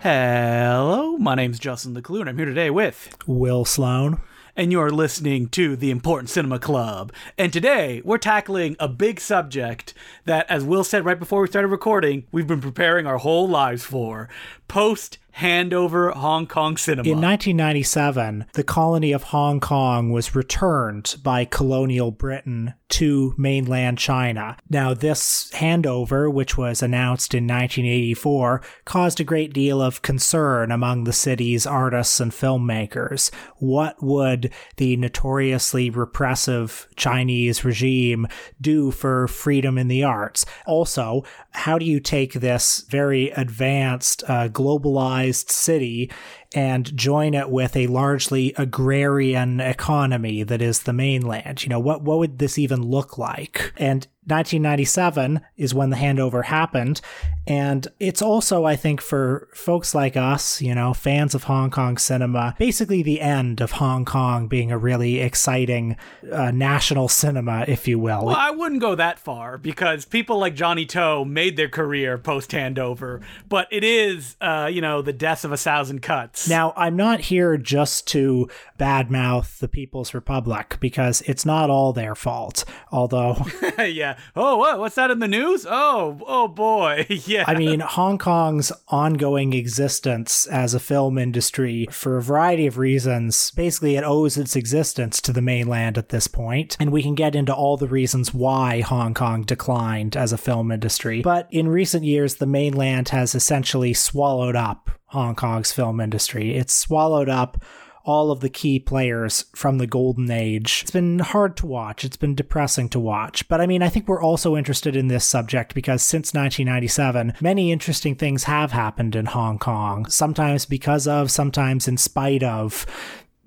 Hello, my name's Justin Decloux, and I'm here today with Will Sloan. and you're listening to the Important Cinema Club. And today we're tackling a big subject that, as Will said right before we started recording, we've been preparing our whole lives for post handover Hong Kong cinema. In 1997, the colony of Hong Kong was returned by colonial Britain to mainland China. Now, this handover, which was announced in 1984, caused a great deal of concern among the city's artists and filmmakers. What would the notoriously repressive Chinese regime do for freedom in the arts? Also, how do you take this very advanced, uh, globalized city and join it with a largely agrarian economy that is the mainland. You know, what what would this even look like? And 1997 is when the handover happened. And it's also, I think, for folks like us, you know, fans of Hong Kong cinema, basically the end of Hong Kong being a really exciting uh, national cinema, if you will. well, I wouldn't go that far because people like Johnny To made their career post handover, but it is, uh, you know, the death of a thousand cuts. Now, I'm not here just to badmouth the People's Republic because it's not all their fault. Although, yeah. Oh, what? What's that in the news? Oh, oh boy. yeah. I mean, Hong Kong's ongoing existence as a film industry, for a variety of reasons, basically it owes its existence to the mainland at this point. And we can get into all the reasons why Hong Kong declined as a film industry. But in recent years, the mainland has essentially swallowed up Hong Kong's film industry. It's swallowed up all of the key players from the golden age. It's been hard to watch. It's been depressing to watch. But I mean, I think we're also interested in this subject because since 1997, many interesting things have happened in Hong Kong, sometimes because of, sometimes in spite of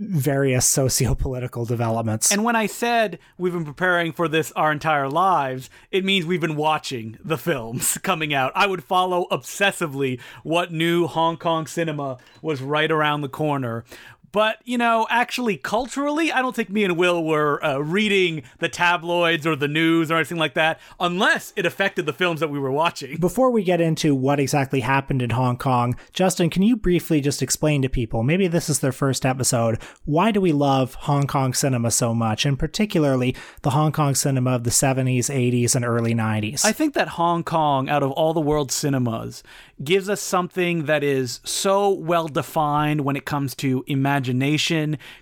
various socio-political developments. And when I said we've been preparing for this our entire lives, it means we've been watching the films coming out. I would follow obsessively what new Hong Kong cinema was right around the corner. But, you know, actually, culturally, I don't think me and Will were uh, reading the tabloids or the news or anything like that, unless it affected the films that we were watching. Before we get into what exactly happened in Hong Kong, Justin, can you briefly just explain to people, maybe this is their first episode, why do we love Hong Kong cinema so much, and particularly the Hong Kong cinema of the 70s, 80s, and early 90s? I think that Hong Kong, out of all the world's cinemas, gives us something that is so well defined when it comes to imagination,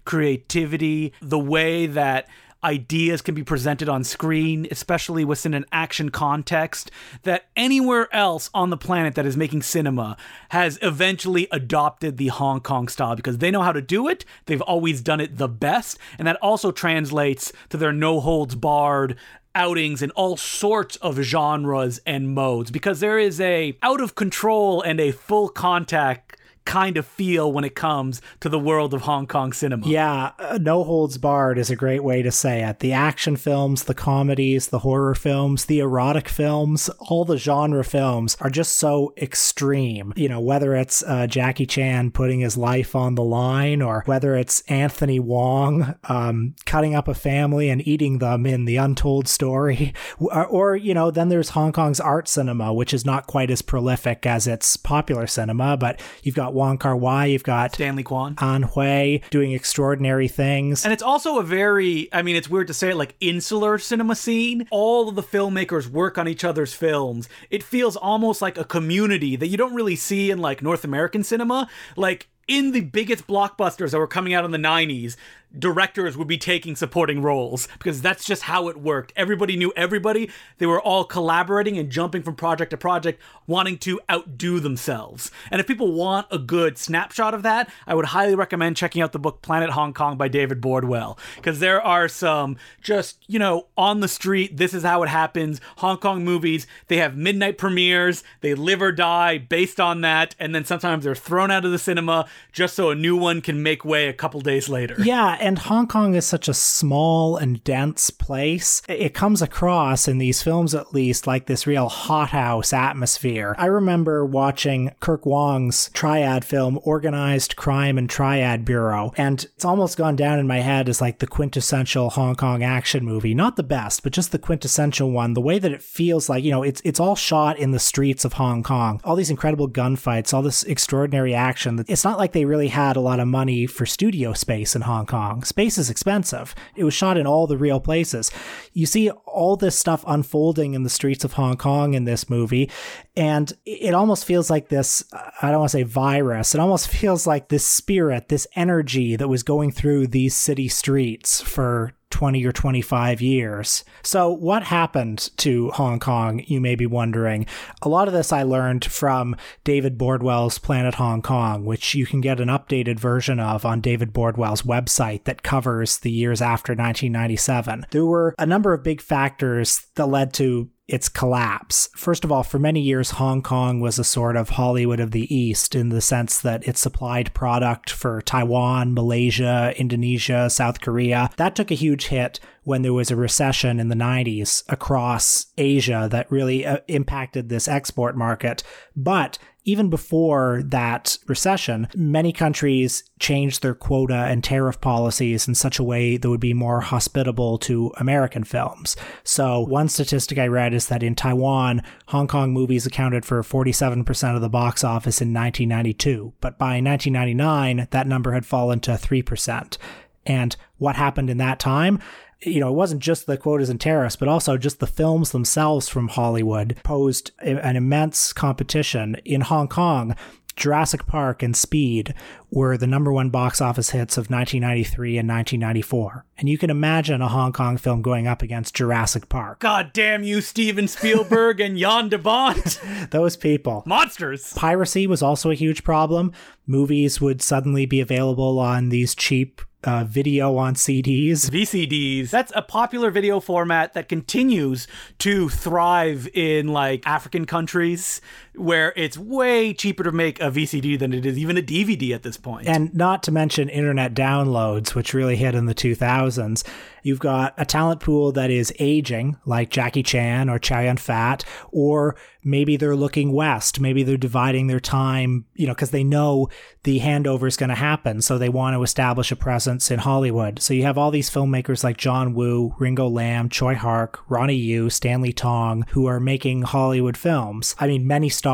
creativity, the way that ideas can be presented on screen, especially within an action context, that anywhere else on the planet that is making cinema has eventually adopted the Hong Kong style because they know how to do it. They've always done it the best. And that also translates to their no holds barred outings in all sorts of genres and modes because there is a out of control and a full contact kind of feel when it comes to the world of Hong Kong cinema. Yeah, uh, no holds barred is a great way to say it. The action films, the comedies, the horror films, the erotic films, all the genre films are just so extreme. You know, whether it's uh, Jackie Chan putting his life on the line or whether it's Anthony Wong um, cutting up a family and eating them in The Untold Story. Or, or, you know, then there's Hong Kong's art cinema, which is not quite as prolific as its popular cinema, but you've got Wong Kar Wai, you've got Stanley Kwan. Ann Hui doing extraordinary things. And it's also a very, I mean, it's weird to say it, like insular cinema scene. All of the filmmakers work on each other's films. It feels almost like a community that you don't really see in like North American cinema. Like, in the biggest blockbusters that were coming out in the 90s, directors would be taking supporting roles because that's just how it worked. Everybody knew everybody. They were all collaborating and jumping from project to project, wanting to outdo themselves. And if people want a good snapshot of that, I would highly recommend checking out the book Planet Hong Kong by David Bordwell because there are some just, you know, on the street, this is how it happens. Hong Kong movies, they have midnight premieres, they live or die based on that, and then sometimes they're thrown out of the cinema just so a new one can make way a couple days later. Yeah, and Hong Kong is such a small and dense place. It comes across in these films, at least, like this real hothouse atmosphere. I remember watching Kirk Wong's triad film, Organized Crime and Triad Bureau, and it's almost gone down in my head as like the quintessential Hong Kong action movie. Not the best, but just the quintessential one. The way that it feels like, you know, it's it's all shot in the streets of Hong Kong. All these incredible gunfights, all this extraordinary action. It's not like they really had a lot of money for studio space in Hong Kong. Space is expensive. It was shot in all the real places. You see all this stuff unfolding in the streets of Hong Kong in this movie, and it almost feels like this I don't want to say virus. It almost feels like this spirit, this energy that was going through these city streets for 20 or 25 years. So, what happened to Hong Kong, you may be wondering? A lot of this I learned from David Bordwell's Planet Hong Kong, which you can get an updated version of on David Bordwell's website that covers the years after 1997. There were a number of big factors that led to its collapse. First of all, for many years, Hong Kong was a sort of Hollywood of the East in the sense that it supplied product for Taiwan, Malaysia, Indonesia, South Korea. That took a huge hit when there was a recession in the 90s across Asia that really uh, impacted this export market. But even before that recession, many countries changed their quota and tariff policies in such a way that would be more hospitable to American films. So, one statistic I read is that in Taiwan, Hong Kong movies accounted for 47% of the box office in 1992, but by 1999, that number had fallen to 3%. And what happened in that time? You know, it wasn't just the quotas and tariffs, but also just the films themselves from Hollywood posed an immense competition. In Hong Kong, Jurassic Park and Speed were the number one box office hits of 1993 and 1994. And you can imagine a Hong Kong film going up against Jurassic Park. God damn you, Steven Spielberg and Jan de Bont. Those people. Monsters. Piracy was also a huge problem. Movies would suddenly be available on these cheap uh, video on CDs. VCDs. That's a popular video format that continues to thrive in like African countries where it's way cheaper to make a VCD than it is even a DVD at this point. And not to mention internet downloads, which really hit in the 2000s. You've got a talent pool that is aging, like Jackie Chan or Chow Yun Fat, or maybe they're looking west. Maybe they're dividing their time, you know, because they know the handover is going to happen. So they want to establish a presence in Hollywood. So you have all these filmmakers like John Woo, Ringo Lam, Tsui Hark, Ronnie Yu, Stanley Tong, who are making Hollywood films. I mean, many stars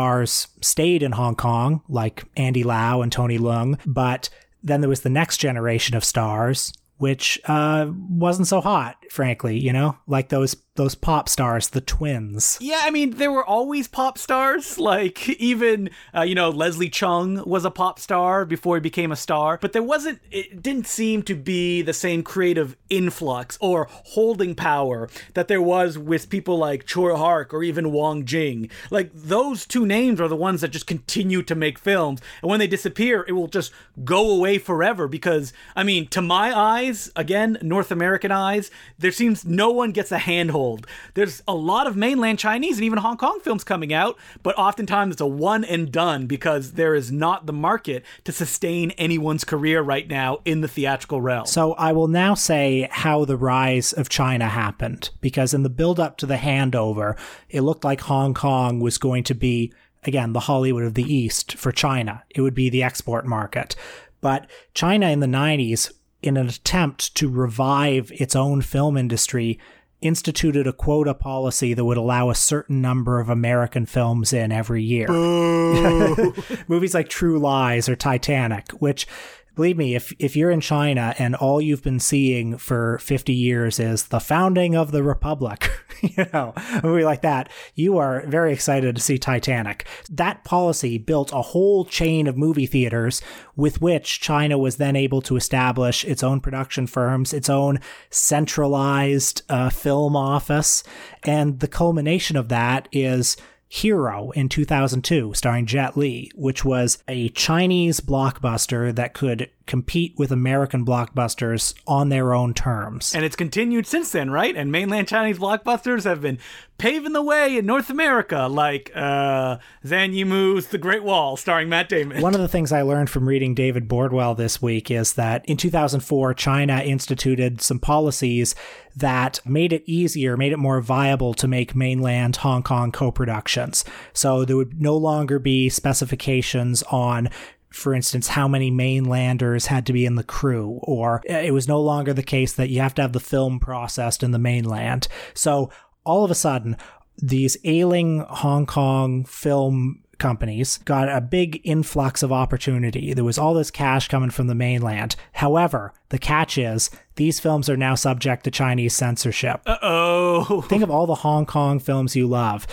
stayed in Hong Kong, like Andy Lau and Tony Leung, but then there was the next generation of stars which uh, wasn't so hot, frankly. You know, like those those pop stars, the twins. Yeah, I mean, there were always pop stars. Like even uh, you know Leslie Cheung was a pop star before he became a star, but there wasn't. It didn't seem to be the same creative influx or holding power that there was with people like Tsui Hark or even Wong Jing. Like those two names are the ones that just continue to make films, and when they disappear, it will just go away forever. Because I mean, to my eyes, again, North American eyes, there seems no one gets a handhold there's a lot of mainland Chinese and even Hong Kong films coming out, but oftentimes it's a one and done because there is not the market to sustain anyone's career right now in the theatrical realm. So I will now say how the rise of China happened because in the build up to the handover, it looked like Hong Kong was going to be again the Hollywood of the East for China. It would be the export market. But China in the 90s in an attempt to revive its own film industry instituted a quota policy that would allow a certain number of American films in every year. Movies like True Lies or Titanic, which believe me, if if you're in China and all you've been seeing for 50 years is the founding of the republic, you know, a movie like that, you are very excited to see Titanic. That policy built a whole chain of movie theaters with which China was then able to establish its own production firms, its own centralized uh, film office, and the culmination of that is Hero in 2002, starring Jet Li, which was a Chinese blockbuster that could compete with American blockbusters on their own terms. And it's continued since then, right? And mainland Chinese blockbusters have been paving the way in North America, like uh, Zhang Yimou's The Great Wall, starring Matt Damon. One of the things I learned from reading David Bordwell this week is that in 2004, China instituted some policies that made it easier, made it more viable to make mainland Hong Kong co productions. So there would no longer be specifications on for instance, how many mainlanders had to be in the crew, or it was no longer the case that you have to have the film processed in the mainland. So all of a sudden, these ailing Hong Kong film companies got a big influx of opportunity. There was all this cash coming from the mainland. However, the catch is these films are now subject to Chinese censorship. Uh oh. Think of all the Hong Kong films you love.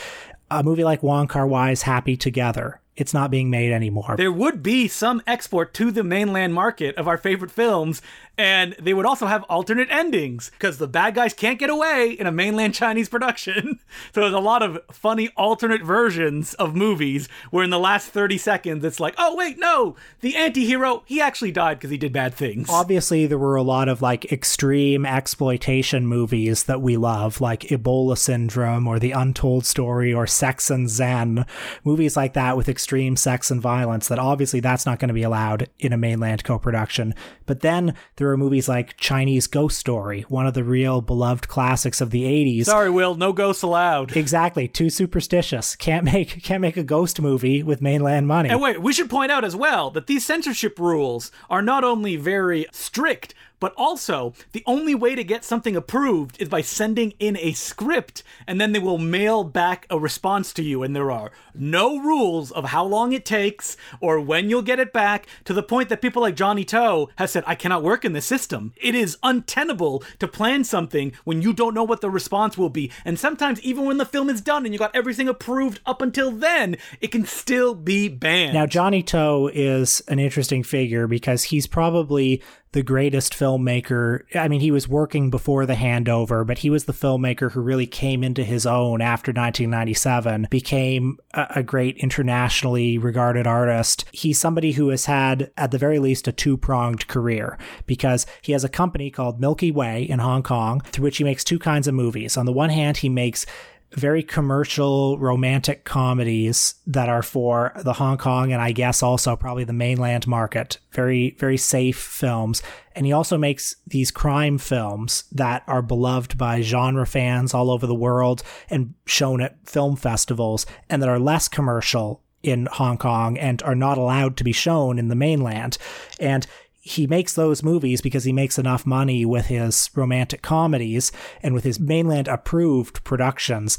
A movie like Wong Kar Wai's Happy Together it's not being made anymore. There would be some export to the mainland market of our favorite films, and they would also have alternate endings because the bad guys can't get away in a mainland Chinese production. so there's a lot of funny alternate versions of movies where in the last 30 seconds it's like, oh, wait, no, the anti hero, he actually died because he did bad things. Obviously, there were a lot of like extreme exploitation movies that we love, like Ebola Syndrome or The Untold Story or Sex and Zen, movies like that with extreme sex and violence that obviously that's not going to be allowed in a mainland co-production. But then there are movies like Chinese Ghost Story, one of the real beloved classics of the 80s. Sorry, Will, no ghosts allowed. Exactly, too superstitious. Can't make can't make a ghost movie with mainland money. And wait, we should point out as well that these censorship rules are not only very strict, but also, the only way to get something approved is by sending in a script, and then they will mail back a response to you. And there are no rules of how long it takes or when you'll get it back, to the point that people like Johnny To have said, I cannot work in this system. It is untenable to plan something when you don't know what the response will be. And sometimes, even when the film is done and you got everything approved up until then, it can still be banned. Now, Johnny To is an interesting figure because he's probably the greatest filmmaker. I mean, he was working before the handover, but he was the filmmaker who really came into his own after 1997, became a, a great internationally regarded artist. He's somebody who has had, at the very least, a two pronged career because he has a company called Milky Way in Hong Kong, through which he makes two kinds of movies. On the one hand, he makes very commercial romantic comedies that are for the Hong Kong and I guess also probably the mainland market. Very, very safe films. And he also makes these crime films that are beloved by genre fans all over the world and shown at film festivals and that are less commercial in Hong Kong and are not allowed to be shown in the mainland. And he makes those movies because he makes enough money with his romantic comedies and with his mainland approved productions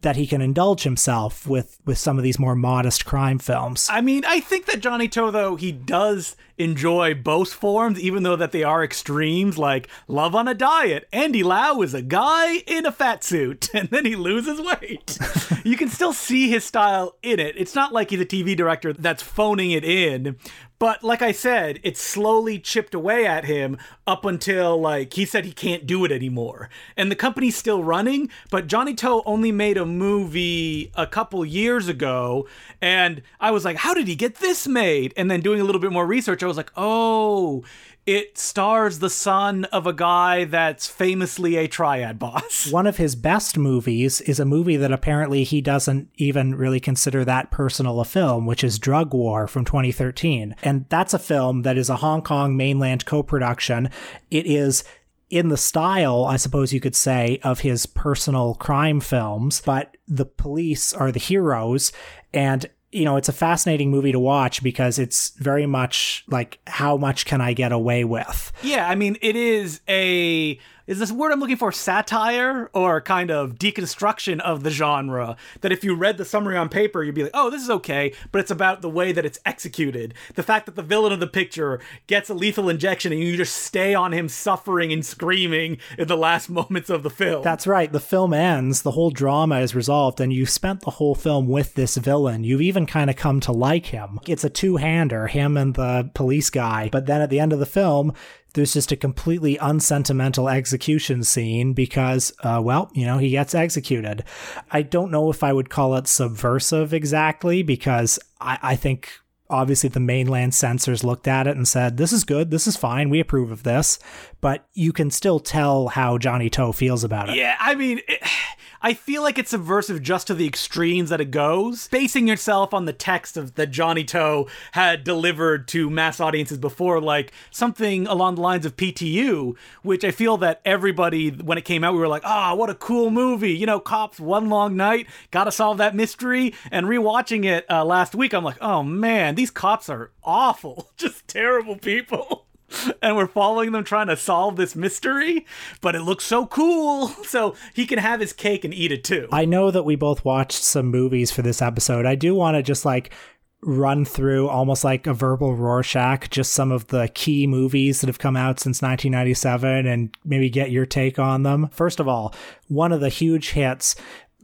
that he can indulge himself with with some of these more modest crime films. I mean, I think that Johnny To though he does enjoy both forms, even though that they are extremes. Like Love on a Diet, Andy Lau is a guy in a fat suit, and then he loses weight. you can still see his style in it. It's not like he's a TV director that's phoning it in, but like I said, it slowly chipped away at him up until like he said he can't do it anymore. And the company's still running, but Johnny To only made a movie a couple years ago and I was like, "How did he get this made?" And then doing a little bit more research, I was like, "Oh, it stars the son of a guy that's famously a triad boss. One of his best movies is a movie that apparently he doesn't even really consider that personal a film, which is Drug War from 2013. And that's a film that is a Hong Kong mainland co production. It is in the style, I suppose you could say, of his personal crime films, but the police are the heroes. And you know, it's a fascinating movie to watch because it's very much like how much can I get away with? Yeah, I mean, it is a is this word I'm looking for satire or kind of deconstruction of the genre? That if you read the summary on paper, you'd be like, oh, this is okay, but it's about the way that it's executed. The fact that the villain of the picture gets a lethal injection and you just stay on him suffering and screaming in the last moments of the film. That's right. The film ends, the whole drama is resolved, and you've spent the whole film with this villain. You've even kind of come to like him. It's a two hander, him and the police guy. But then at the end of the film, there's just a completely unsentimental execution scene because, uh, well, you know, he gets executed. I don't know if I would call it subversive exactly because I, I think obviously the mainland censors looked at it and said, This is good, this is fine, we approve of this. But you can still tell how Johnny To feels about it. Yeah, I mean, it, I feel like it's subversive just to the extremes that it goes. Basing yourself on the text of that Johnny To had delivered to mass audiences before, like something along the lines of PTU, which I feel that everybody, when it came out, we were like, ah, oh, what a cool movie. You know, cops, one long night, gotta solve that mystery. And rewatching it uh, last week, I'm like, oh man, these cops are awful, just terrible people. and we're following them trying to solve this mystery, but it looks so cool. So he can have his cake and eat it too. I know that we both watched some movies for this episode. I do want to just like run through almost like a verbal Rorschach, just some of the key movies that have come out since 1997 and maybe get your take on them. First of all, one of the huge hits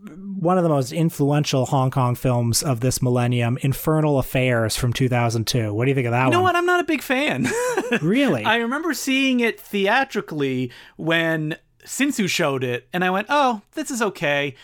one of the most influential Hong Kong films of this millennium, Infernal Affairs from 2002. What do you think of that you one? You know what? I'm not a big fan. really? I remember seeing it theatrically when Hsinchu showed it, and I went, oh, this is okay.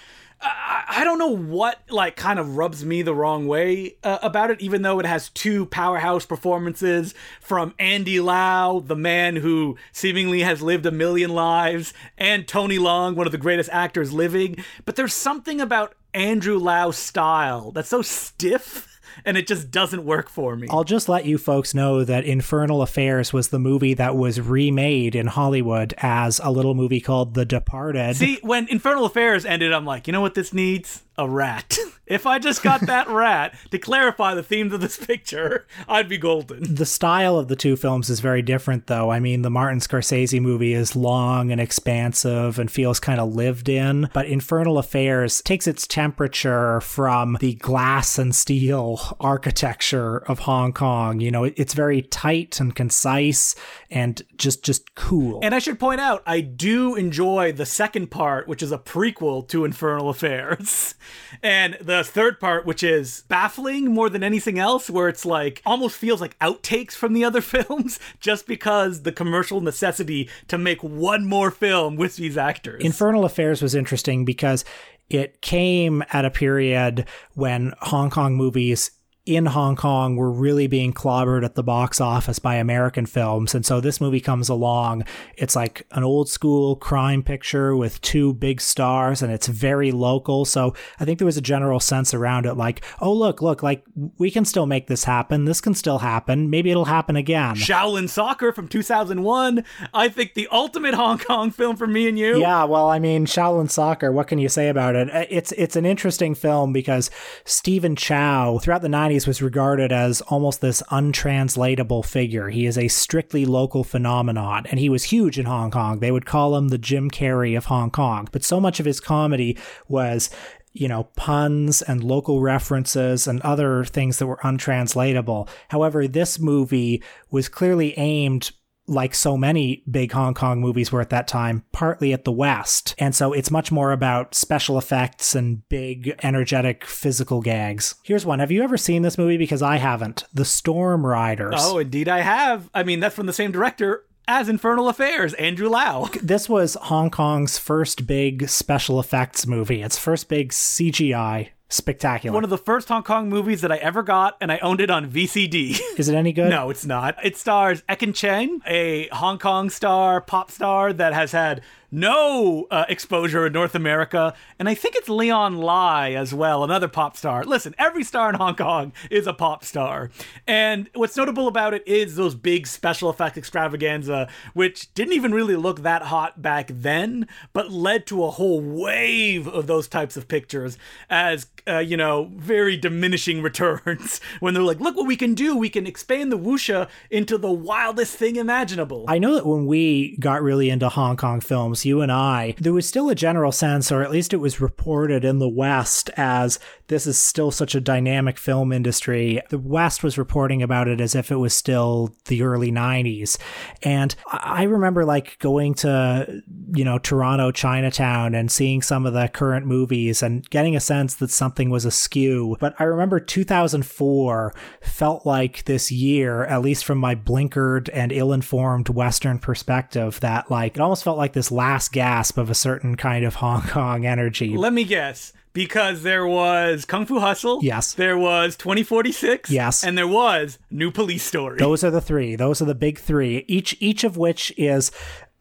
I, don't know what like kind of rubs me the wrong way uh, about it, even though it has two powerhouse performances from Andy Lau, the man who seemingly has lived a million lives, and Tony Leung, one of the greatest actors living. But there's something about Andrew Lau's style that's so stiff and it just doesn't work for me. I'll just let you folks know that Infernal Affairs was the movie that was remade in Hollywood as a little movie called The Departed. See, when Infernal Affairs ended, I'm like, you know what this needs? A rat. if I just got that rat to clarify the themes of this picture, I'd be golden. The style of the two films is very different, though. I mean, the Martin Scorsese movie is long and expansive and feels kind of lived in, but Infernal Affairs takes its temperature from the glass and steel architecture of Hong Kong. You know, it's very tight and concise and just just cool. And I should point out, I do enjoy the second part, which is a prequel to Infernal Affairs, and the third part, which is baffling more than anything else, where it's like almost feels like outtakes from the other films, just because the commercial necessity to make one more film with these actors. Infernal Affairs was interesting because it came at a period when Hong Kong movies in Hong Kong were really being clobbered at the box office by American films. And so this movie comes along. It's like an old school crime picture with two big stars and it's very local. So I think there was a general sense around it like, oh, look, look, like we can still make this happen. This can still happen. Maybe it'll happen again. Shaolin Soccer from 2001. I think the ultimate Hong Kong film for me and you. Yeah, well, I mean, Shaolin Soccer, what can you say about it? Uh, it's, it's an interesting film because Stephen Chow, throughout the 90s, was regarded as almost this untranslatable figure. He is a strictly local phenomenon, and he was huge in Hong Kong. They would call him the Jim Carrey of Hong Kong. But so much of his comedy was you know, puns and local references and other things that were untranslatable. However, this movie was clearly aimed like so many big Hong Kong movies were at that time, partly at the West. And so it's much more about special effects and big, energetic physical gags. Here's one. Have you ever seen this movie? Because I haven't. The Storm Riders. Oh, indeed I have. I mean, that's from the same director as Infernal Affairs, Andrew Lau. This was Hong Kong's first big special effects movie. Its first big CGI spectacular. One of the first Hong Kong movies that I ever got, and I owned it on VCD. Is it any good? no, it's not. It stars Ekin Cheng, a Hong Kong star, pop star that has had no uh, exposure in North America. And I think it's Leon Lai as well, another pop star. Listen, every star in Hong Kong is a pop star. And what's notable about it is those big special effect extravaganza, which didn't even really look that hot back then, but led to a whole wave of those types of pictures as, uh, you know, very diminishing returns when they're like, look what we can do. We can expand the wuxia into the wildest thing imaginable. I know that when we got really into Hong Kong films, you and I, there was still a general sense, or at least it was reported in the West as this is still such a dynamic film industry. The West was reporting about it as if it was still the early 90s. And I remember like going to, you know, Toronto, Chinatown and seeing some of the current movies and getting a sense that something was askew. But I remember 2004 felt like this year, at least from my blinkered and ill informed Western perspective, that like it almost felt like this last last gasp of a certain kind of Hong Kong energy. Let me guess. because there was Kung Fu Hustle. Yes. There was 2046. Yes. And there was New Police Story. Those are the three. Those are the big three. Each each of which is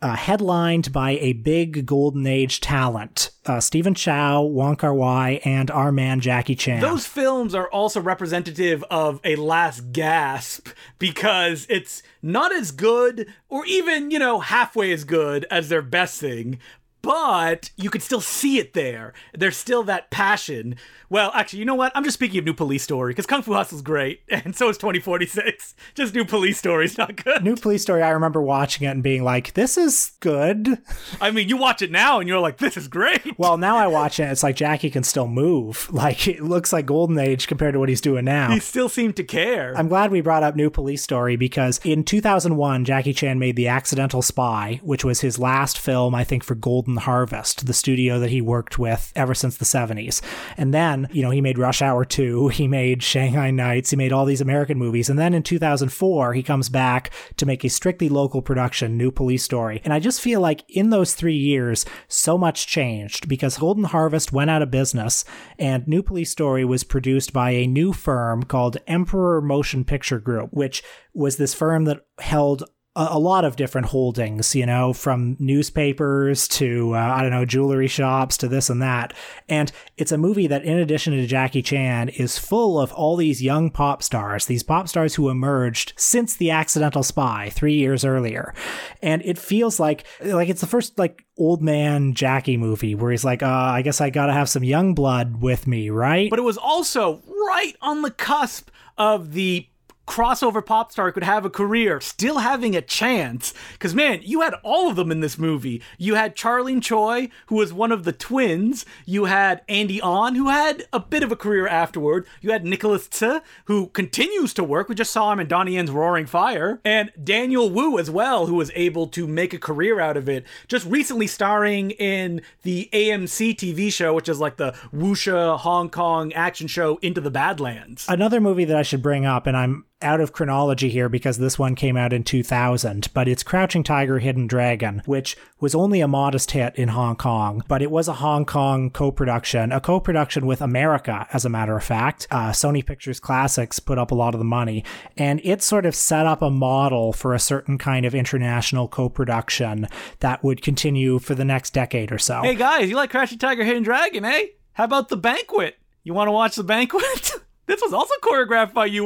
uh, headlined by a big golden age talent: uh, Stephen Chow, Wong Kar Wai, and our man Jackie Chan. Those films are also representative of a last gasp because it's not as good or even, you know, halfway as good as their best thing, but you could still see it there. There's still that passion. Well, actually, you know what? I'm just speaking of New Police Story because Kung Fu Hustle's great, and so is 2046. Just New Police Story's not good. New Police Story. I remember watching it and being like, "This is good." I mean, you watch it now and you're like, "This is great." Well, now I watch it. It's like Jackie can still move. Like it looks like Golden Age compared to what he's doing now. He still seemed to care. I'm glad we brought up New Police Story because in 2001, Jackie Chan made The Accidental Spy, which was his last film, I think, for Golden Harvest, the studio that he worked with ever since the 70s. And then, you know, he made Rush Hour 2, he made Shanghai Nights, he made all these American movies. And then in 2004, he comes back to make a strictly local production, New Police Story. And I just feel like in those three years, so much changed because Golden Harvest went out of business and New Police Story was produced by a new firm called Emperor Motion Picture Group, which was this firm that held a, a lot of different holdings, you know, from newspapers to, uh, I don't know, jewelry shops to this and that. And it's a movie that, in addition to Jackie Chan, is full of all these young pop stars, these pop stars who emerged since The Accidental Spy three years earlier. And it feels like, like it's the first, like, old man Jackie movie where he's like, uh, I guess I gotta have some young blood with me, right? but it was also right on the cusp of the crossover pop star could have a career, still having a chance. Because, man, you had all of them in this movie. You had Charlene Choi, who was one of the twins. You had Andy On, who had a bit of a career afterward. You had Nicholas Tse, who continues to work. We just saw him in Donnie Yen's Roaring Fire. And Daniel Wu as well, who was able to make a career out of it. Just recently starring in the AMC TV show, which is like the wuxia Hong Kong action show Into the Badlands. Another movie that I should bring up, and I'm out of chronology here because this one came out in 2000, but it's Crouching Tiger, Hidden Dragon, which was only a modest hit in Hong Kong, but it was a Hong Kong co production, a co production with America, as a matter of fact. Uh, Sony Pictures Classics put up a lot of the money, and it sort of set up a model for a certain kind of international co production that would continue for the next decade or so. Hey guys, you like Crouching Tiger, Hidden Dragon, eh? How about The Banquet? You want to watch The Banquet? this was also choreographed by you.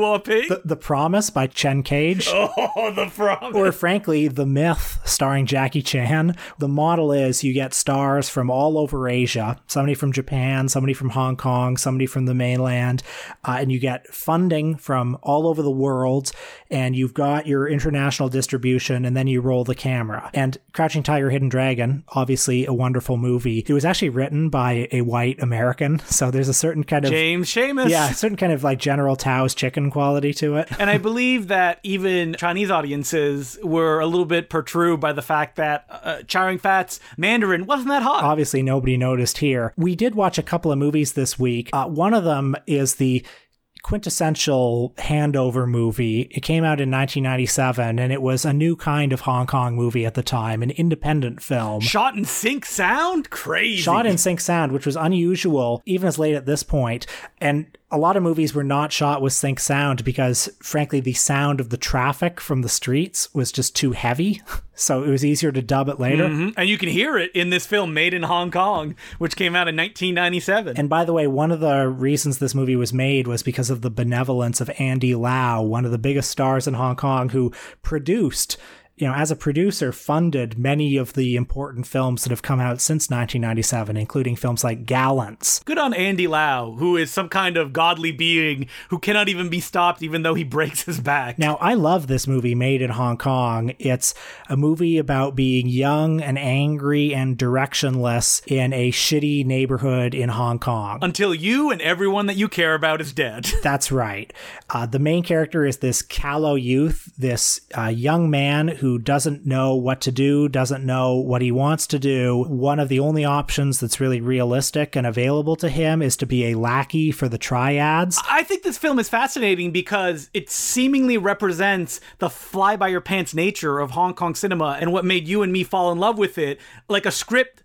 The, the Promise by Chen Kaige. oh, The Promise. Or frankly, The Myth starring Jackie Chan. The model is you get stars from all over Asia, somebody from Japan, somebody from Hong Kong, somebody from the mainland, uh, and you get funding from all over the world, and you've got your international distribution, and then you roll the camera. And Crouching Tiger, Hidden Dragon, obviously a wonderful movie. It was actually written by a white American, so there's a certain kind of James Schamus. yeah, a certain kind of like General Tao's chicken quality to it. And I believe that even Chinese audiences were a little bit perturbed by the fact that uh, Chow Yun Fat's Mandarin wasn't that hot. obviously nobody noticed here. We did watch a couple of movies this week. Uh, one of them is the quintessential handover movie. It came out in 1997 and it was a new kind of Hong Kong movie at the time, an independent film. Shot in sync sound? Crazy. Shot in sync sound, which was unusual even as late at this point. And a lot of movies were not shot with sync sound because, frankly, the sound of the traffic from the streets was just too heavy. So it was easier to dub it later. Mhm. And you can hear it in this film made in Hong Kong, which came out in 1997. And by the way, one of the reasons this movie was made was because of the benevolence of Andy Lau, one of the biggest stars in Hong Kong, who produced, you know, as a producer, funded many of the important films that have come out since 1997, including films like Gallants. Good on Andy Lau, who is some kind of godly being who cannot even be stopped even though he breaks his back. Now, I love this movie made in Hong Kong. It's a movie about being young and angry and directionless in a shitty neighborhood in Hong Kong. Until you and everyone that you care about is dead. That's right. Uh, the main character is this callow youth, this uh, young man who doesn't know what to do, doesn't know what he wants to do. One of the only options that's really realistic and available to him is to be a lackey for the triads. I think this film is fascinating because it seemingly represents the fly by your pants nature of Hong Kong cinema and what made you and me fall in love with it. Like a script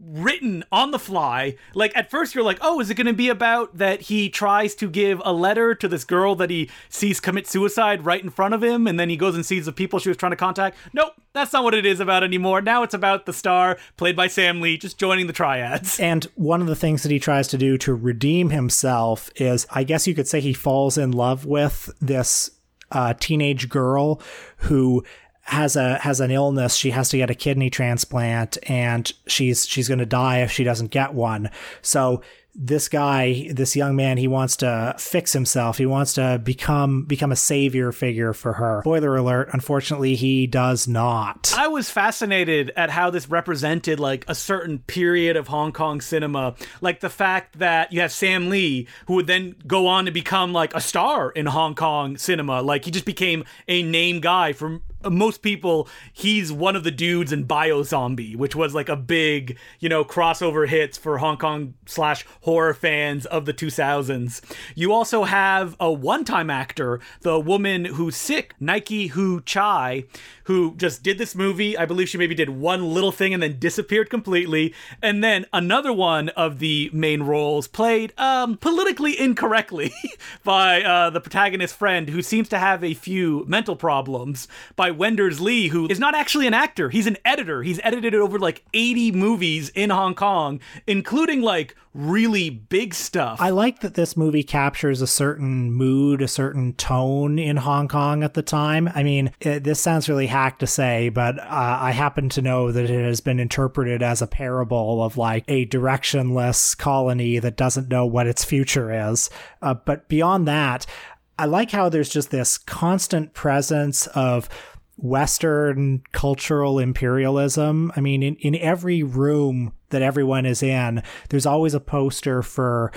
written on the fly. Like at first you're like, "Oh, is it going to be about that he tries to give a letter to this girl that he sees commit suicide right in front of him and then he goes and sees the people she was trying to contact?" Nope, that's not what it is about anymore. Now it's about the star played by Sam Lee just joining the triads. And one of the things that he tries to do to redeem himself is I guess you could say he falls in love with this uh, teenage girl who has a has an illness she has to get a kidney transplant and she's she's going to die if she doesn't get one so this guy, this young man, he wants to fix himself. He wants to become become a savior figure for her. Spoiler alert, unfortunately he does not. I was fascinated at how this represented like a certain period of Hong Kong cinema. Like the fact that you have Sam Lee who would then go on to become like a star in Hong Kong cinema. Like he just became a name guy for most people, he's one of the dudes in Bio Zombie, which was like a big, you know, crossover hits for Hong Kong slash horror fans of the 2000s. You also have a one time actor, the woman who's sick, Nike Hu Chai, who just did this movie. I believe she maybe did one little thing and then disappeared completely. And then another one of the main roles played um, politically incorrectly by uh, the protagonist's friend who seems to have a few mental problems by Wenders Li, who is not actually an actor. He's an editor. He's edited over like 80 movies in Hong Kong, including like really big stuff. I like that this movie captures a certain mood, a certain tone in Hong Kong at the time. I mean, it, this sounds really hack to say, but uh, I happen to know that it has been interpreted as a parable of like a directionless colony that doesn't know what its future is. Uh, but beyond that, I like how there's just this constant presence of Western cultural imperialism. I mean, in, in every room that everyone is in, there's always a poster for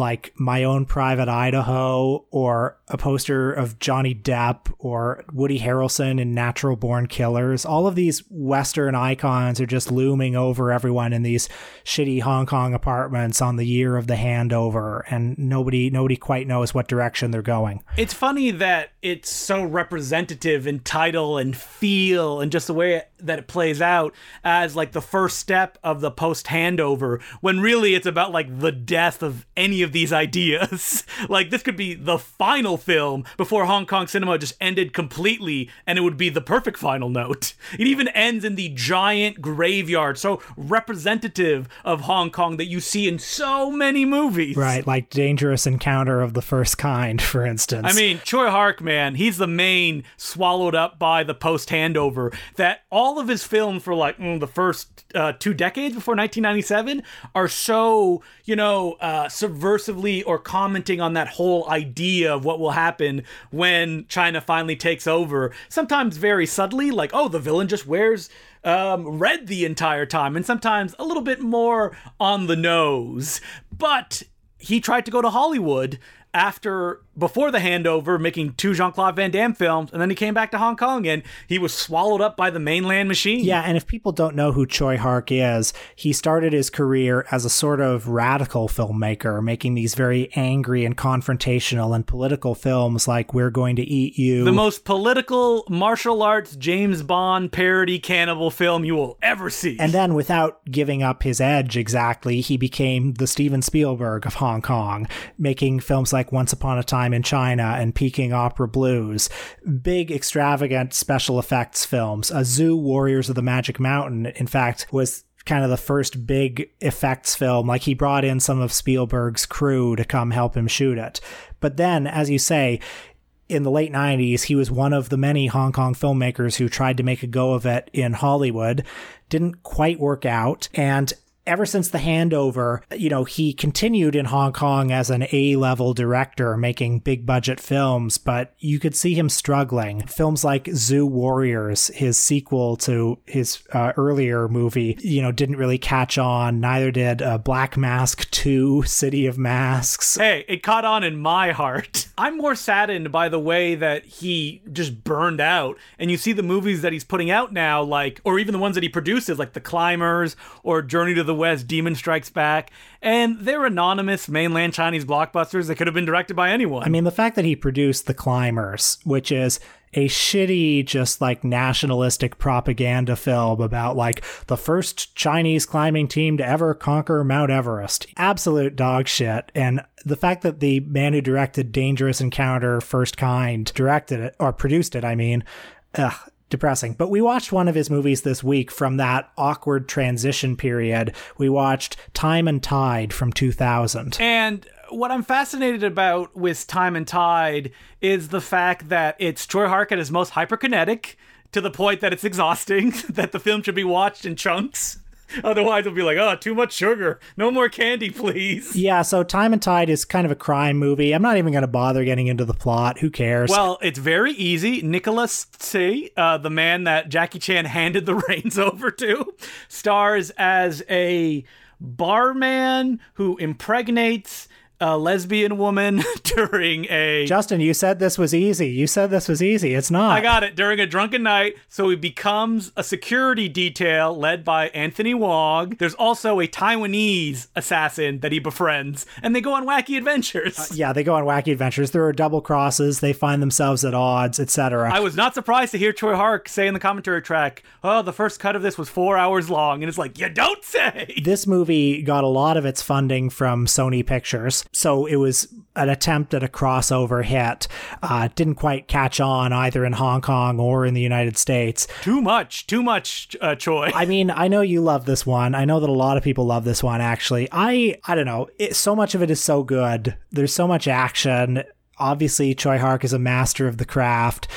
like my own private Idaho or a poster of Johnny Depp or Woody Harrelson in Natural Born Killers. All of these Western icons are just looming over everyone in these shitty Hong Kong apartments on the year of the handover, and nobody nobody quite knows what direction they're going. It's funny that it's so representative in title and feel and just the way that it plays out as like the first step of the post handover when really it's about like the death of any of these ideas. like this could be the final film before Hong Kong cinema just ended completely and it would be the perfect final note. It even ends in the giant graveyard, so representative of Hong Kong that you see in so many movies. Right, like Dangerous Encounter of the First Kind, for instance. I mean, Tsui Hark, man, he's the main swallowed up by the post handover that all of his films for like mm, the first uh, two decades before 1997 are so, you know, uh, subversively or commenting on that whole idea of what will happen when China finally takes over. Sometimes very subtly, like, oh, the villain just wears um, red the entire time, and sometimes a little bit more on the nose. But he tried to go to Hollywood after before the handover making two Jean-Claude Van Damme films and then he came back to Hong Kong and he was swallowed up by the mainland machine. Yeah, and if people don't know who Tsui Hark is, he started his career as a sort of radical filmmaker, making these very angry and confrontational and political films like We're Going to Eat You. The most political martial arts James Bond parody cannibal film you will ever see. And then without giving up his edge exactly, he became the Steven Spielberg of Hong Kong, making films like Once Upon a Time in China and Peking Opera Blues, big extravagant special effects films. A Zu Warriors of the Magic Mountain, in fact, was kind of the first big effects film. Like he brought in some of Spielberg's crew to come help him shoot it. But then, as you say, in the late 90s, he was one of the many Hong Kong filmmakers who tried to make a go of it in Hollywood. Didn't quite work out. And ever since the handover, you know, he continued in Hong Kong as an A level director, making big budget films, but you could see him struggling. Films like Zu Warriors, his sequel to his uh, earlier movie, you know, didn't really catch on. Neither did uh, Black Mask 2, City of Masks. Hey, it caught on in my heart. I'm more saddened by the way that he just burned out. And you see the movies that he's putting out now, like, or even the ones that he produces, like The Climbers or Journey to the West, Demon Strikes Back, and they're anonymous mainland Chinese blockbusters that could have been directed by anyone. I mean, the fact that he produced The Climbers, which is a shitty, just like nationalistic propaganda film about like the first Chinese climbing team to ever conquer Mount Everest. Absolute dog shit. And the fact that the man who directed Dangerous Encounter First Kind directed it, or produced it, I mean, ugh, depressing. But we watched one of his movies this week from that awkward transition period. We watched Time and Tide from 2000. And what I'm fascinated about with Time and Tide is the fact that it's Tsui Hark is most hyperkinetic to the point that it's exhausting, that the film should be watched in chunks. Otherwise, it'll be like, oh, too much sugar. No more candy, please. Yeah, so Time and Tide is kind of a crime movie. I'm not even going to bother getting into the plot. Who cares? Well, it's very easy. Nicholas Tse, uh, the man that Jackie Chan handed the reins over to, stars as a barman who impregnates a lesbian woman during a Justin, you said this was easy. You said this was easy. It's not. I got it during a drunken night. So he becomes a security detail led by Anthony Wong. There's also a Taiwanese assassin that he befriends, and they go on wacky adventures. Uh, yeah, they go on wacky adventures. There are double crosses. They find themselves at odds, etc. I was not surprised to hear Tsui Hark say in the commentary track, "Oh, the first cut of this was four hours long," and it's like, you don't say. This movie got a lot of its funding from Sony Pictures. So it was an attempt at a crossover hit. Uh, didn't quite catch on either in Hong Kong or in the United States. Too much, too much, uh, Tsui. I mean, I know you love this one. I know that a lot of people love this one. Actually, I I don't know. It, so much of it is so good. There's so much action obviously Tsui Hark is a master of the craft.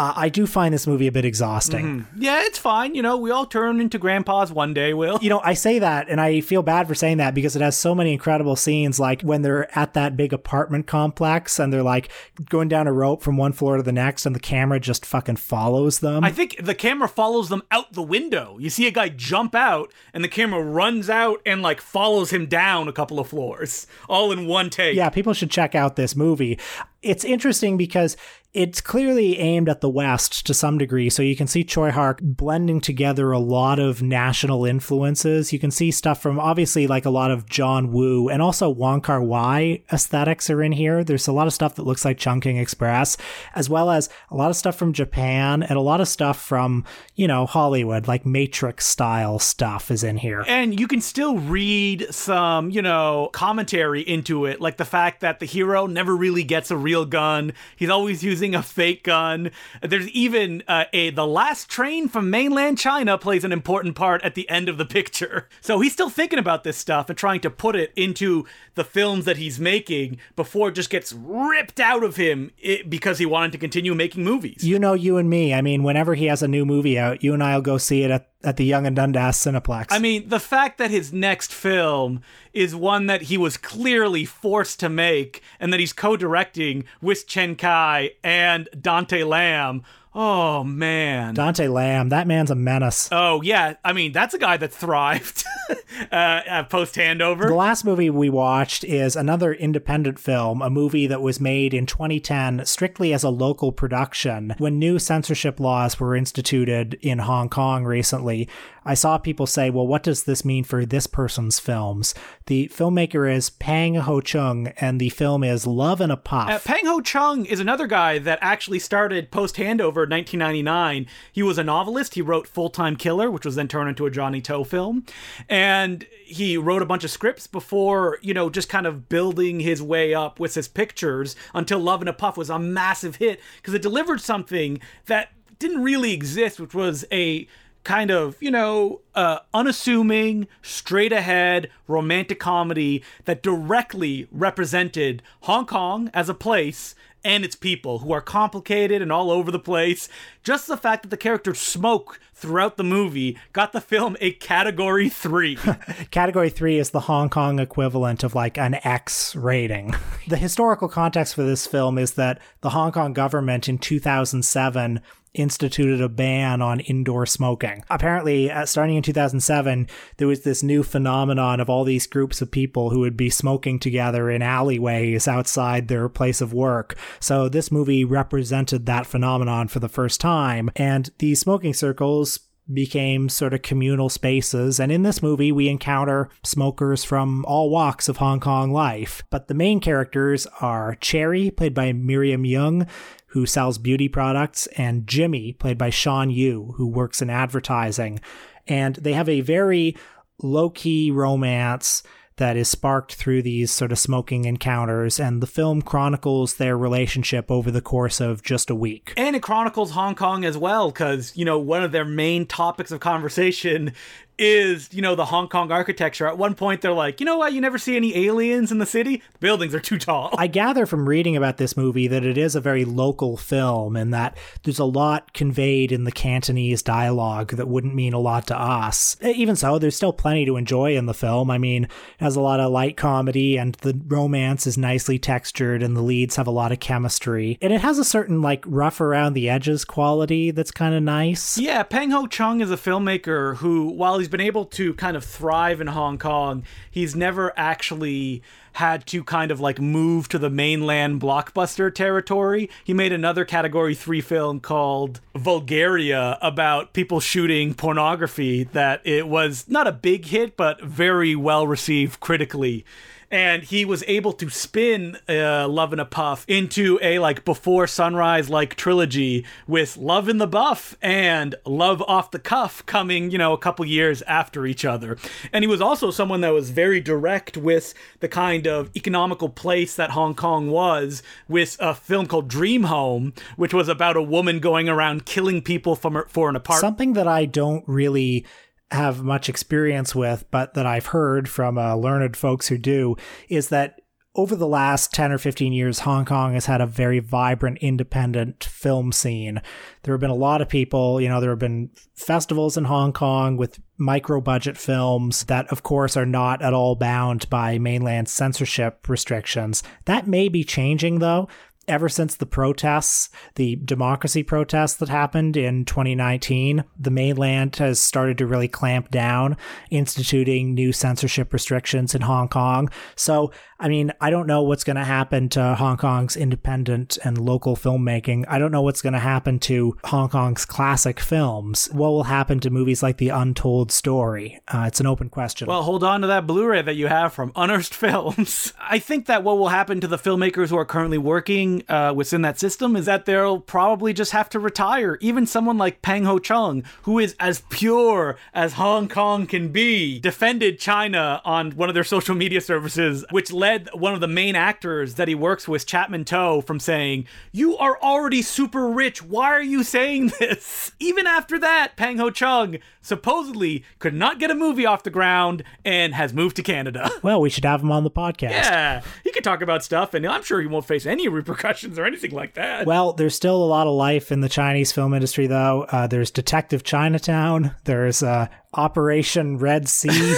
Uh, I do find this movie a bit exhausting. Mm-hmm. Yeah, it's fine. You know, we all turn into grandpas one day, Will. You know, I say that and I feel bad for saying that because it has so many incredible scenes like when they're at that big apartment complex and they're like going down a rope from one floor to the next and the camera just fucking follows them. I think the camera follows them out the window. You see a guy jump out and the camera runs out and like follows him down a couple of floors all in one take. Yeah, people should check out this movie. It's interesting because it's clearly aimed at the West to some degree. So you can see Tsui Hark blending together a lot of national influences. You can see stuff from obviously like a lot of John Woo and also Wong Kar Wai aesthetics are in here. There's a lot of stuff that looks like Chungking Express, as well as a lot of stuff from Japan and a lot of stuff from, you know, Hollywood, like Matrix style stuff is in here. And you can still read some, you know, commentary into it, like the fact that the hero never really gets a real gun. He's always using using a fake gun. There's even uh, a the last train from mainland China plays an important part at the end of the picture. So he's still thinking about this stuff and trying to put it into the films that he's making before it just gets ripped out of him because he wanted to continue making movies. You know, you and me. I mean, whenever he has a new movie out, you and I'll go see it at at the Yonge and Dundas Cineplex. I mean, the fact that his next film is one that he was clearly forced to make and that he's co-directing with Chen Kai and Dante Lam Oh man, Dante Lam, that man's a menace. Oh yeah, I mean that's a guy that thrived uh, post handover. The last movie we watched is another independent film, a movie that was made in 2010 strictly as a local production when new censorship laws were instituted in Hong Kong recently. I saw people say, well, what does this mean for this person's films? The filmmaker is Pang Ho Chung, and the film is Love in a Puff. Uh, Pang Ho Chung is another guy that actually started post handover 1999. He was a novelist. He wrote Full Time Killer, which was then turned into a Johnny To film. And he wrote a bunch of scripts before, you know, just kind of building his way up with his pictures until Love in a Puff was a massive hit because it delivered something that didn't really exist, which was a kind of, you know, uh, unassuming, straight ahead romantic comedy that directly represented Hong Kong as a place and its people who are complicated and all over the place. Just the fact that the characters smoke throughout the movie got the film a category 3. category 3 is the Hong Kong equivalent of like an X rating. the historical context for this film is that the Hong Kong government in 2007 instituted a ban on indoor smoking. Apparently, uh, starting in 2007, there was this new phenomenon of all these groups of people who would be smoking together in alleyways outside their place of work. So, this movie represented that phenomenon for the first time. And these smoking circles became sort of communal spaces. And in this movie, we encounter smokers from all walks of Hong Kong life. But the main characters are Cherry, played by Miriam Yeung, who sells beauty products, and Jimmy, played by Shawn Yue, who works in advertising. And they have a very low key romance that is sparked through these sort of smoking encounters, and the film chronicles their relationship over the course of just a week. And it chronicles Hong Kong as well, because, you know, one of their main topics of conversation is, you know, the Hong Kong architecture. At one point, they're like, you know what? You never see any aliens in the city. The buildings are too tall. I gather from reading about this movie that it is a very local film and that there's a lot conveyed in the Cantonese dialogue that wouldn't mean a lot to us. Even so, there's still plenty to enjoy in the film. I mean, it has a lot of light comedy and the romance is nicely textured and the leads have a lot of chemistry. And it has a certain, like, rough around the edges quality that's kind of nice. Yeah, Pang Ho Chung is a filmmaker who, while he's been able to kind of thrive in Hong Kong, he's never actually had to kind of like move to the mainland blockbuster territory. He made another category 3 film called Vulgaria about people shooting pornography that it was not a big hit but very well received critically and he was able to spin uh, Love in a Puff into a like before sunrise like trilogy with Love in the Buff and Love off the Cuff coming, you know, a couple years after each other. And he was also someone that was very direct with the kind of economical place that Hong Kong was with a film called Dream Home, which was about a woman going around killing people from her, for an apartment. Something that I don't really have much experience with, but that I've heard from uh, learned folks who do, is that over the last 10 or 15 years, Hong Kong has had a very vibrant independent film scene. There have been a lot of people, you know, there have been festivals in Hong Kong with micro budget films that, of course, are not at all bound by mainland censorship restrictions. That may be changing, though ever since the protests, the democracy protests that happened in 2019, the mainland has started to really clamp down, instituting new censorship restrictions in Hong Kong. So, I mean, I don't know what's going to happen to Hong Kong's independent and local filmmaking. I don't know what's going to happen to Hong Kong's classic films. What will happen to movies like The Untold Story? Uh, it's an open question. Well, hold on to that Blu ray that you have from Unearthed Films. I think that what will happen to the filmmakers who are currently working uh, within that system is that they'll probably just have to retire. Even someone like Pang Ho Chung, who is as pure as Hong Kong can be, defended China on one of their social media services, which led one of the main actors that he works with, Chapman To, from saying, You are already super rich. Why are you saying this? Even after that, Pang Ho Chung supposedly could not get a movie off the ground and has moved to Canada. Well, we should have him on the podcast. Yeah, he could talk about stuff, and I'm sure he won't face any repercussions or anything like that. Well, there's still a lot of life in the Chinese film industry, though. Uh, there's Detective Chinatown. There's uh, Operation Red Sea.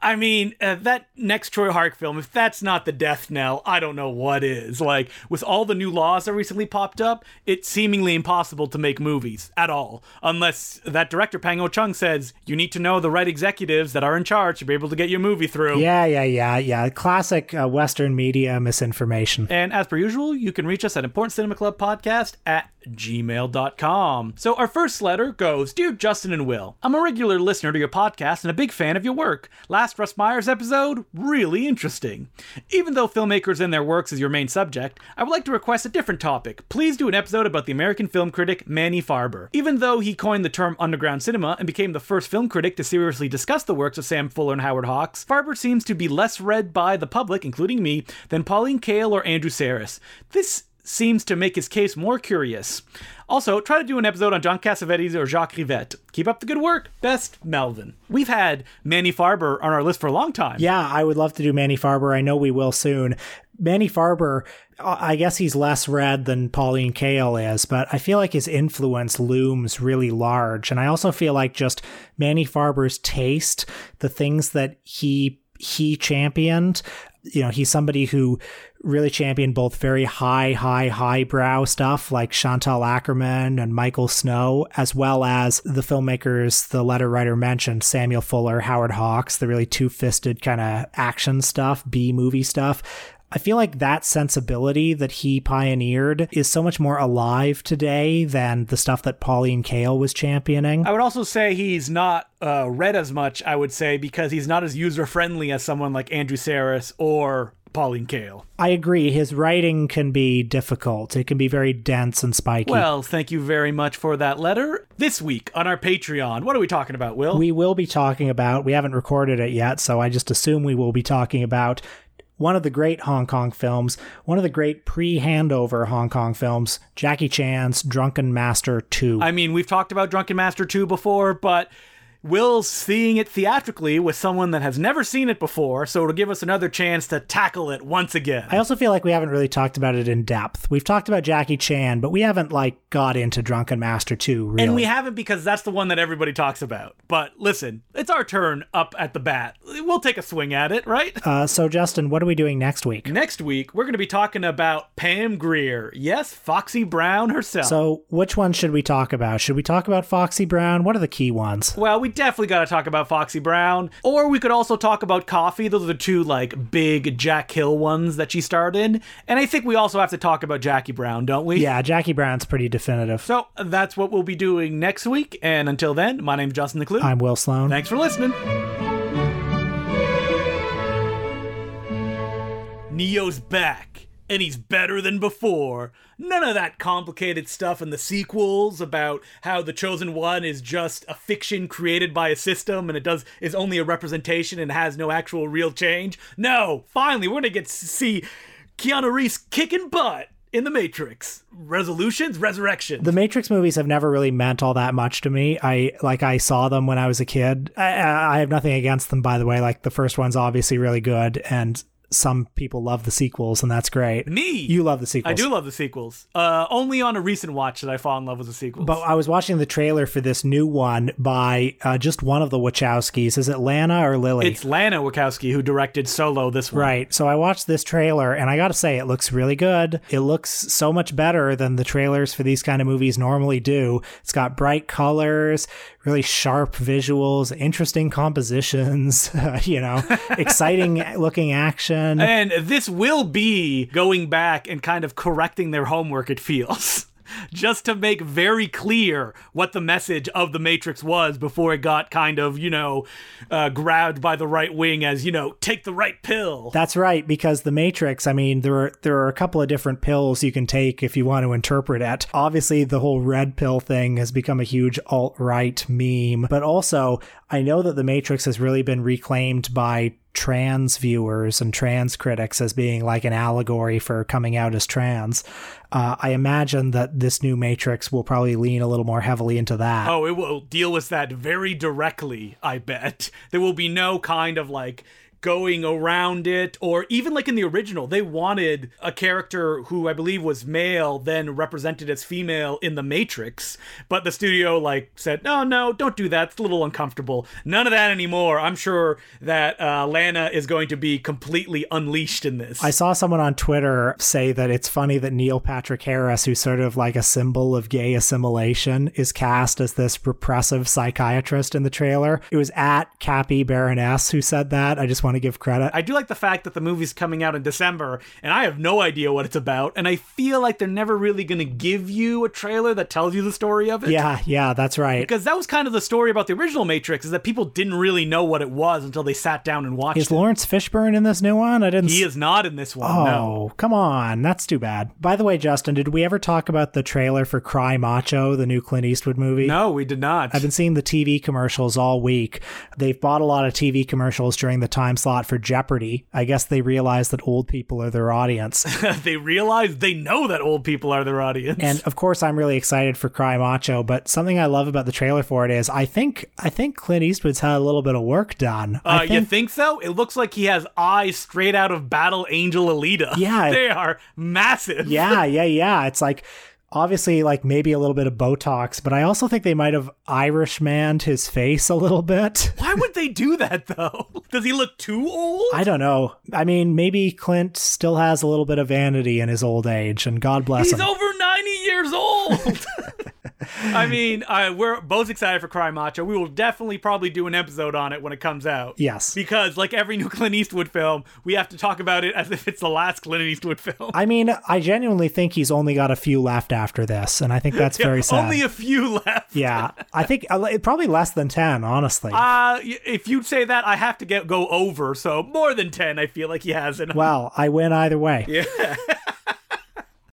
I mean, uh, that next Tsui Hark film, if that's not the death knell, I don't know what is. Like, with all the new laws that recently popped up, it's seemingly impossible to make movies at all. Unless that director, Pang Ho Chung, says you need to know the right executives that are in charge to be able to get your movie through. Yeah, yeah, yeah, yeah. Classic uh, Western media misinformation. And as per usual, you can reach us at Important Cinema Club Podcast at gmail.com. So our first letter goes Dear Justin and Will, I'm a regular listener to your podcast and a big fan of your work. Last Russ Myers episode, really interesting. Even though filmmakers and their works is your main subject, I would like to request a different topic. Please do an episode about the American film critic Manny Farber. Even though he coined the term underground cinema and became the first film critic to seriously discuss the works of Sam Fuller and Howard Hawks, Farber seems to be less read by the public, including me, than Pauline Kael or Andrew Sarris. This seems to make his case more curious. Also, try to do an episode on John Cassavetes or Jacques Rivette. Keep up the good work. Best, Melvin. We've had Manny Farber on our list for a long time. Yeah, I would love to do Manny Farber. I know we will soon. Manny Farber, uh, I guess he's less read than Pauline Kael is, but I feel like his influence looms really large. And I also feel like just Manny Farber's taste, the things that he he championed you know, he's somebody who really championed both very high, high, highbrow stuff like Chantal Akerman and Michael Snow, as well as the filmmakers the letter writer mentioned, Samuel Fuller, Howard Hawks, the really two fisted kind of action stuff, B movie stuff. I feel like that sensibility that he pioneered is so much more alive today than the stuff that Pauline Kael was championing. I would also say he's not uh, read as much, I would say, because he's not as user friendly as someone like Andrew Sarris or Pauline Kael. I agree. His writing can be difficult. It can be very dense and spiky. Well, thank you very much for that letter. This week on our Patreon, what are we talking about, Will? we will be talking about, we haven't recorded it yet, so I just assume we will be talking about one of the great Hong Kong films, one of the great pre handover Hong Kong films, Jackie Chan's Drunken Master 2. I mean, we've talked about Drunken Master 2 before, but Will's seeing it theatrically with someone that has never seen it before, so it'll give us another chance to tackle it once again. I also feel like we haven't really talked about it in depth. We've talked about Jackie Chan, but we haven't like got into Drunken Master 2 really. And we haven't because that's the one that everybody talks about. But listen, it's our turn up at the bat. We'll take a swing at it, right? uh, so Justin, what are we doing next week? Next week, we're going to be talking about Pam Grier. Yes, Foxy Brown herself. So, which one should we talk about? Should we talk about Foxy Brown? What are the key ones? Well, we definitely got to talk about Foxy Brown. Or we could also talk about Coffy. Those are the two, like, big Jack Hill ones that she starred in. And I think we also have to talk about Jackie Brown, don't we? Yeah, Jackie Brown's pretty definitive. So that's what we'll be doing next week. And until then, my name's Justin Decloux. I'm Will Sloan. Thanks for listening. Neo's back, and he's better than before. None of that complicated stuff in the sequels about how the chosen one is just a fiction created by a system and it does is only a representation and has no actual real change. No, finally we're gonna get to see Keanu Reeves kicking butt in the Matrix. Resolutions, resurrection. The Matrix movies have never really meant all that much to me. I like I saw them when I was a kid. I, I have nothing against them, by the way. Like the first one's obviously really good, and some people love the sequels, and that's great. Me, You love the sequels. I do love the sequels. Uh, only on a recent watch did I fall in love with the sequels. But I was watching the trailer for this new one by uh, just one of the Wachowskis. Is it Lana or Lily? it's Lana Wachowski who directed Solo. This one, Right. So I watched this trailer and I got to say, it looks really good. It looks so much better than the trailers for these kind of movies normally do. It's got bright colors, really sharp visuals, interesting compositions, you know, exciting looking action. And this will be going back and kind of correcting their homework. It feels. Just to make very clear what the message of the Matrix was before it got kind of, you know, uh, grabbed by the right wing as, you know, take the right pill. That's right, because the Matrix, I mean, there are there are a couple of different pills you can take if you want to interpret it. Obviously, the whole red pill thing has become a huge alt-right meme, but also I know that the Matrix has really been reclaimed by trans viewers and trans critics as being like an allegory for coming out as trans. Uh, I imagine that this new Matrix will probably lean a little more heavily into that. Oh, it will deal with that very directly, I bet. There will be no kind of like going around it or even like in the original they wanted a character who i believe was male then represented as female in the matrix but the studio like said no no don't do that it's a little uncomfortable none of that anymore i'm sure that uh, lana is going to be completely unleashed in this I saw someone on Twitter say that it's funny that Neil Patrick Harris, who's sort of like a symbol of gay assimilation, is cast as this repressive psychiatrist in the trailer. It was at Cappy Baroness who said that. I just want to give credit. I do like the fact that the movie's coming out in December, and I have no idea what it's about, and I feel like they're never really going to give you a trailer that tells you the story of it. yeah, yeah, that's right. Because that was kind of the story about the original Matrix, is that people didn't really know what it was until they sat down and watched Is it. Laurence Fishburne in this new one? I didn't. He is not in this one, Oh, no. come on. That's too bad. By the way, Justin, did we ever talk about the trailer for Cry Macho, the new Clint Eastwood movie? No, we did not. I've been seeing the TV commercials all week. They've bought a lot of TV commercials during the time slot for Jeopardy. I guess they realize that old people are their audience. they realize they know that old people are their audience. and of course, I'm really excited for Cry Macho, but something I love about the trailer for it is I think I think Clint Eastwood's had a little bit of work done. uh, I you think think so? It looks like he has eyes straight out of Battle Angel Alita. Yeah. They are massive. yeah, yeah, yeah. It's like obviously like maybe a little bit of Botox, but I also think they might have Irish manned his face a little bit. Why would they do that, though? Does he look too old? I don't know. I mean, maybe Clint still has a little bit of vanity in his old age, and God bless He's him. He's over 90 years old. I mean, uh, we're both excited for Cry Macho. We will definitely probably do an episode on it when it comes out. Yes. Because, like every new Clint Eastwood film, we have to talk about it as if it's the last Clint Eastwood film. I mean, I genuinely think he's only got a few left after this, and I think that's very sad. Only a few left. Yeah, I think uh, probably less than 10, honestly. Uh, if you'd say that, I have to get go over. So more than 10, I feel like he has him. well, I win either way. Yeah.